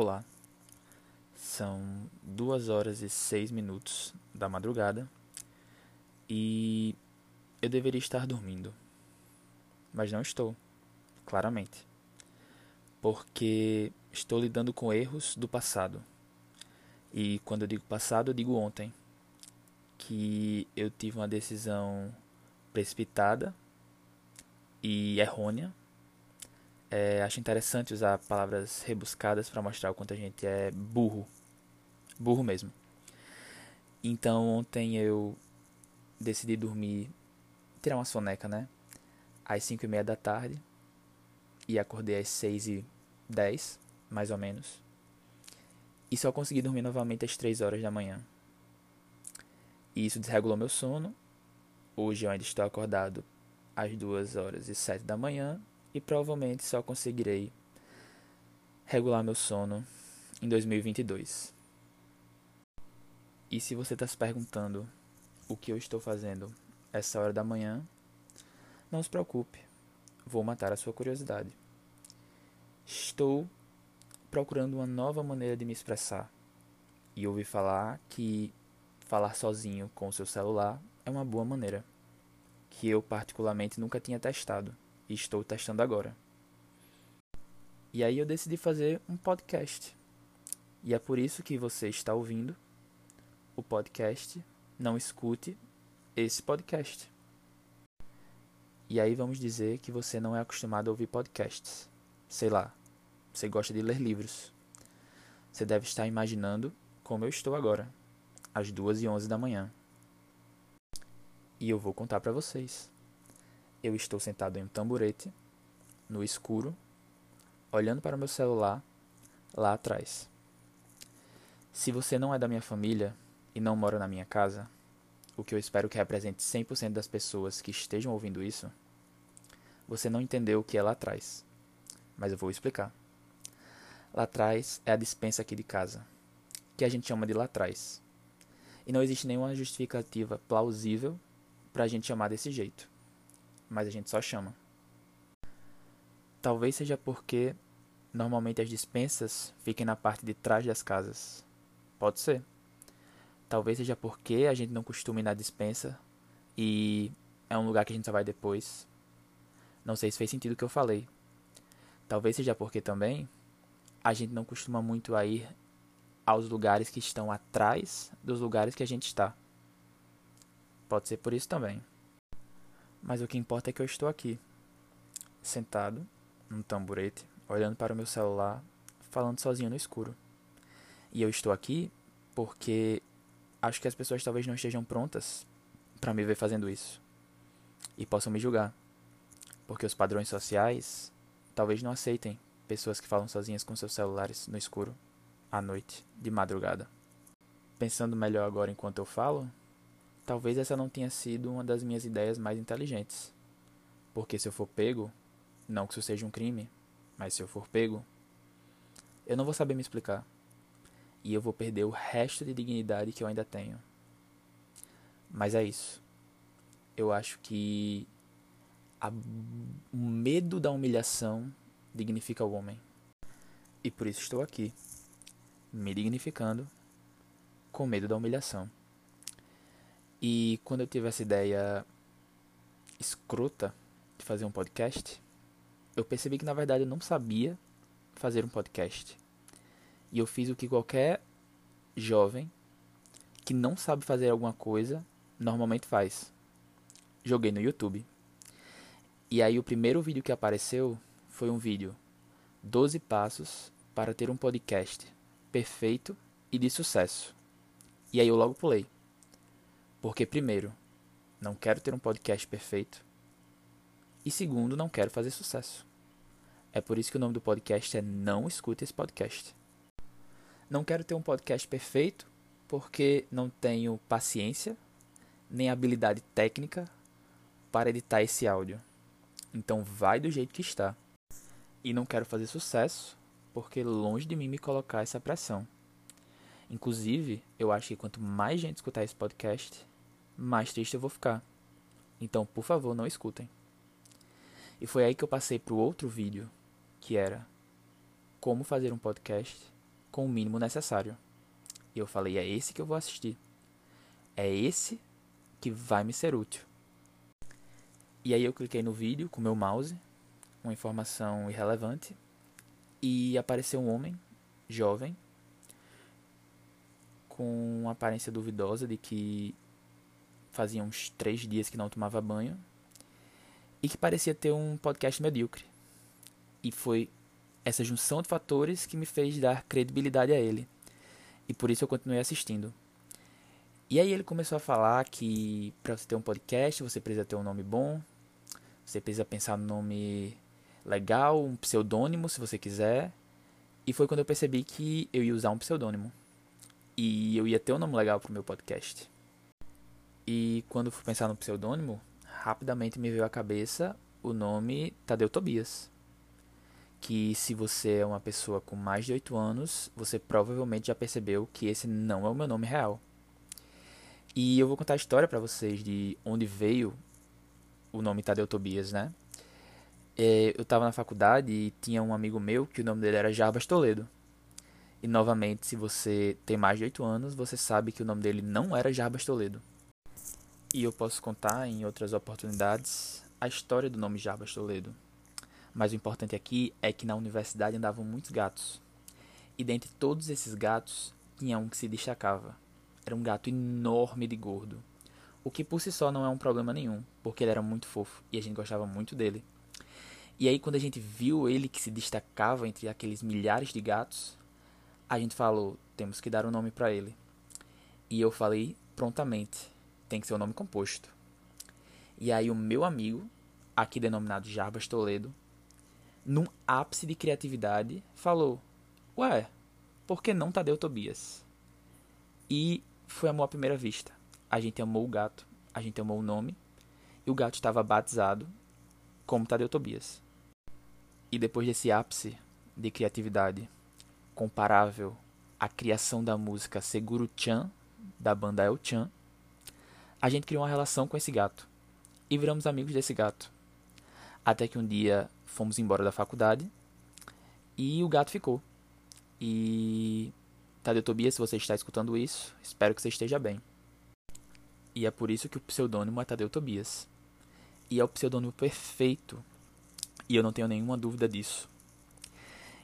Olá, são duas horas e seis minutos da madrugada e eu deveria estar dormindo, mas não estou, claramente, porque estou lidando com erros do passado. E quando eu digo passado, eu digo ontem, que eu tive uma decisão precipitada e errônea é, acho interessante usar palavras rebuscadas para mostrar o quanto a gente é burro. Burro mesmo. Então ontem eu decidi dormir, tirar uma soneca, né? Às 5 e meia da tarde. E acordei às 6 e 10, mais ou menos. E só consegui dormir novamente às 3 horas da manhã. E isso desregulou meu sono. Hoje eu ainda estou acordado às 2 horas e 7 da manhã e provavelmente só conseguirei regular meu sono em 2022. E se você está se perguntando o que eu estou fazendo essa hora da manhã, não se preocupe, vou matar a sua curiosidade. Estou procurando uma nova maneira de me expressar e ouvi falar que falar sozinho com o seu celular é uma boa maneira, que eu particularmente nunca tinha testado e estou testando agora. E aí eu decidi fazer um podcast. E é por isso que você está ouvindo o podcast. Não escute esse podcast. E aí vamos dizer que você não é acostumado a ouvir podcasts. Sei lá, você gosta de ler livros. Você deve estar imaginando como eu estou agora, às duas e onze da manhã. E eu vou contar para vocês. Eu estou sentado em um tamborete, no escuro, olhando para o meu celular lá atrás. Se você não é da minha família e não mora na minha casa, o que eu espero que represente 100% das pessoas que estejam ouvindo isso, você não entendeu o que é lá atrás. Mas eu vou explicar. Lá atrás é a dispensa aqui de casa, que a gente chama de lá atrás. E não existe nenhuma justificativa plausível para a gente chamar desse jeito mas a gente só chama. Talvez seja porque normalmente as dispensas fiquem na parte de trás das casas. Pode ser. Talvez seja porque a gente não costuma ir na dispensa e é um lugar que a gente só vai depois. Não sei se fez sentido o que eu falei. Talvez seja porque também a gente não costuma muito a ir aos lugares que estão atrás dos lugares que a gente está. Pode ser por isso também. Mas o que importa é que eu estou aqui, sentado num tamborete, olhando para o meu celular, falando sozinho no escuro. E eu estou aqui porque acho que as pessoas talvez não estejam prontas para me ver fazendo isso e possam me julgar. Porque os padrões sociais talvez não aceitem pessoas que falam sozinhas com seus celulares no escuro, à noite, de madrugada. Pensando melhor agora enquanto eu falo, Talvez essa não tenha sido uma das minhas ideias mais inteligentes. Porque se eu for pego, não que isso seja um crime, mas se eu for pego, eu não vou saber me explicar. E eu vou perder o resto de dignidade que eu ainda tenho. Mas é isso. Eu acho que a, o medo da humilhação dignifica o homem. E por isso estou aqui, me dignificando com medo da humilhação. E quando eu tive essa ideia escrota de fazer um podcast, eu percebi que na verdade eu não sabia fazer um podcast. E eu fiz o que qualquer jovem que não sabe fazer alguma coisa normalmente faz. Joguei no YouTube. E aí o primeiro vídeo que apareceu foi um vídeo 12 passos para ter um podcast perfeito e de sucesso. E aí eu logo pulei. Porque, primeiro, não quero ter um podcast perfeito. E segundo, não quero fazer sucesso. É por isso que o nome do podcast é Não Escute esse podcast. Não quero ter um podcast perfeito porque não tenho paciência nem habilidade técnica para editar esse áudio. Então vai do jeito que está. E não quero fazer sucesso porque longe de mim me colocar essa pressão. Inclusive, eu acho que quanto mais gente escutar esse podcast, mais triste eu vou ficar. Então, por favor, não escutem. E foi aí que eu passei para o outro vídeo, que era como fazer um podcast com o mínimo necessário. E eu falei: é esse que eu vou assistir. É esse que vai me ser útil. E aí eu cliquei no vídeo com meu mouse, uma informação irrelevante, e apareceu um homem jovem com uma aparência duvidosa de que fazia uns três dias que não tomava banho e que parecia ter um podcast medíocre. E foi essa junção de fatores que me fez dar credibilidade a ele. E por isso eu continuei assistindo. E aí ele começou a falar que para você ter um podcast, você precisa ter um nome bom, você precisa pensar no nome legal, um pseudônimo se você quiser. E foi quando eu percebi que eu ia usar um pseudônimo. E eu ia ter um nome legal pro meu podcast. E quando fui pensar no pseudônimo, rapidamente me veio à cabeça o nome Tadeu Tobias. Que se você é uma pessoa com mais de 8 anos, você provavelmente já percebeu que esse não é o meu nome real. E eu vou contar a história para vocês de onde veio o nome Tadeu Tobias, né? É, eu estava na faculdade e tinha um amigo meu que o nome dele era Jarbas Toledo. E novamente, se você tem mais de 8 anos, você sabe que o nome dele não era Jarbas Toledo. E eu posso contar em outras oportunidades a história do nome Jarbas Toledo. Mas o importante aqui é que na universidade andavam muitos gatos. E dentre todos esses gatos, tinha um que se destacava. Era um gato enorme de gordo. O que por si só não é um problema nenhum, porque ele era muito fofo e a gente gostava muito dele. E aí quando a gente viu ele que se destacava entre aqueles milhares de gatos, a gente falou, temos que dar um nome para ele. E eu falei prontamente, tem que ser um nome composto. E aí o meu amigo, aqui denominado Jarbas Toledo, num ápice de criatividade, falou: Ué, por que não Tadeu Tobias? E foi amor à primeira vista. A gente amou o gato, a gente amou o nome, e o gato estava batizado como Tadeu Tobias. E depois desse ápice de criatividade comparável à criação da música Seguro Chan, da banda El Chan, a gente criou uma relação com esse gato e viramos amigos desse gato. Até que um dia fomos embora da faculdade e o gato ficou. E Tadeu Tobias, se você está escutando isso, espero que você esteja bem. E é por isso que o pseudônimo é Tadeu Tobias. E é o pseudônimo perfeito. E eu não tenho nenhuma dúvida disso.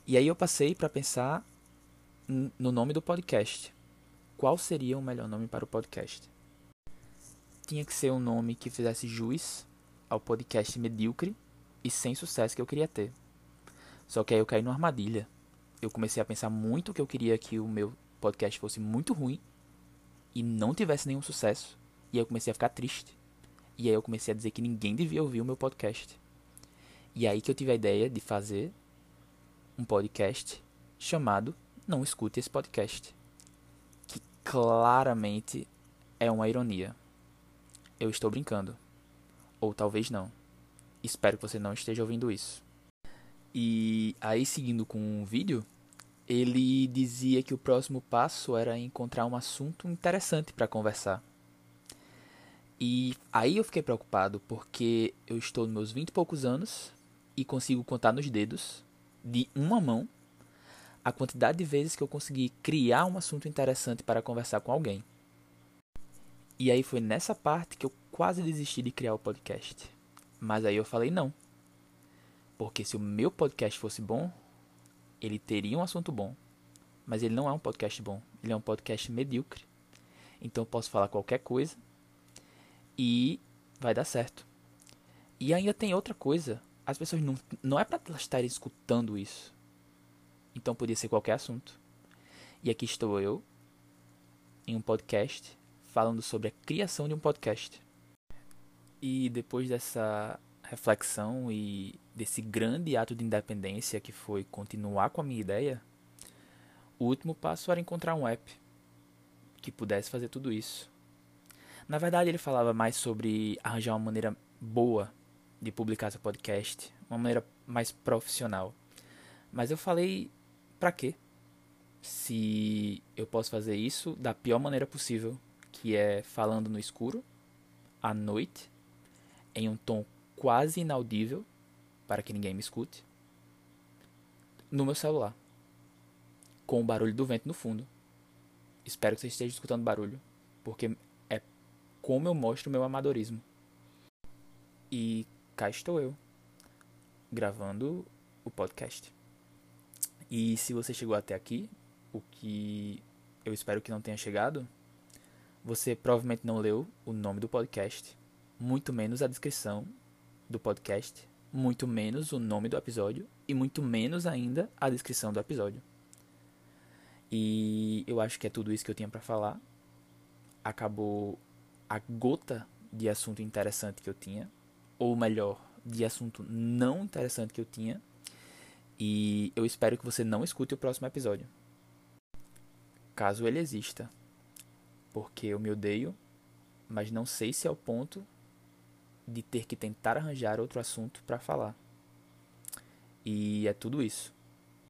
E aí eu passei para pensar no nome do podcast. Qual seria o melhor nome para o podcast? tinha que ser um nome que fizesse juiz ao podcast medíocre e sem sucesso que eu queria ter. Só que aí eu caí numa armadilha. Eu comecei a pensar muito que eu queria que o meu podcast fosse muito ruim e não tivesse nenhum sucesso. E aí eu comecei a ficar triste. E aí eu comecei a dizer que ninguém devia ouvir o meu podcast. E aí que eu tive a ideia de fazer um podcast chamado Não Escute esse podcast. Que claramente é uma ironia eu estou brincando. Ou talvez não. Espero que você não esteja ouvindo isso. E aí, seguindo com o vídeo, ele dizia que o próximo passo era encontrar um assunto interessante para conversar. E aí eu fiquei preocupado porque eu estou nos meus vinte e poucos anos e consigo contar nos dedos, de uma mão, a quantidade de vezes que eu consegui criar um assunto interessante para conversar com alguém. E aí foi nessa parte que eu quase desisti de criar o podcast. Mas aí eu falei não. Porque se o meu podcast fosse bom, ele teria um assunto bom. Mas ele não é um podcast bom. Ele é um podcast medíocre. Então eu posso falar qualquer coisa e vai dar certo. E ainda tem outra coisa. As pessoas não, não é para elas estarem escutando isso. Então podia ser qualquer assunto. E aqui estou eu em um podcast falando sobre a criação de um podcast. E depois dessa reflexão e desse grande ato de independência que foi continuar com a minha ideia, o último passo era encontrar um app que pudesse fazer tudo isso. Na verdade, ele falava mais sobre arranjar uma maneira boa de publicar seu podcast, uma maneira mais profissional. Mas eu falei, para quê? Se eu posso fazer isso da pior maneira possível, que é falando no escuro, à noite, em um tom quase inaudível, para que ninguém me escute, no meu celular. com o barulho do vento no fundo. Espero que você esteja escutando barulho, porque é como eu mostro meu amadorismo. E cá estou eu, gravando o podcast. E se você chegou até aqui, o que eu espero que não tenha chegado, você provavelmente não leu o nome do podcast, muito menos a descrição do podcast, muito menos o nome do episódio e muito menos ainda a descrição do episódio. E eu acho que é tudo isso que eu tinha para falar. Acabou a gota de assunto interessante que eu tinha, ou melhor, de assunto não interessante que eu tinha. E eu espero que você não escute o próximo episódio. Caso ele exista. Porque eu me odeio, mas não sei se é o ponto de ter que tentar arranjar outro assunto para falar. E é tudo isso.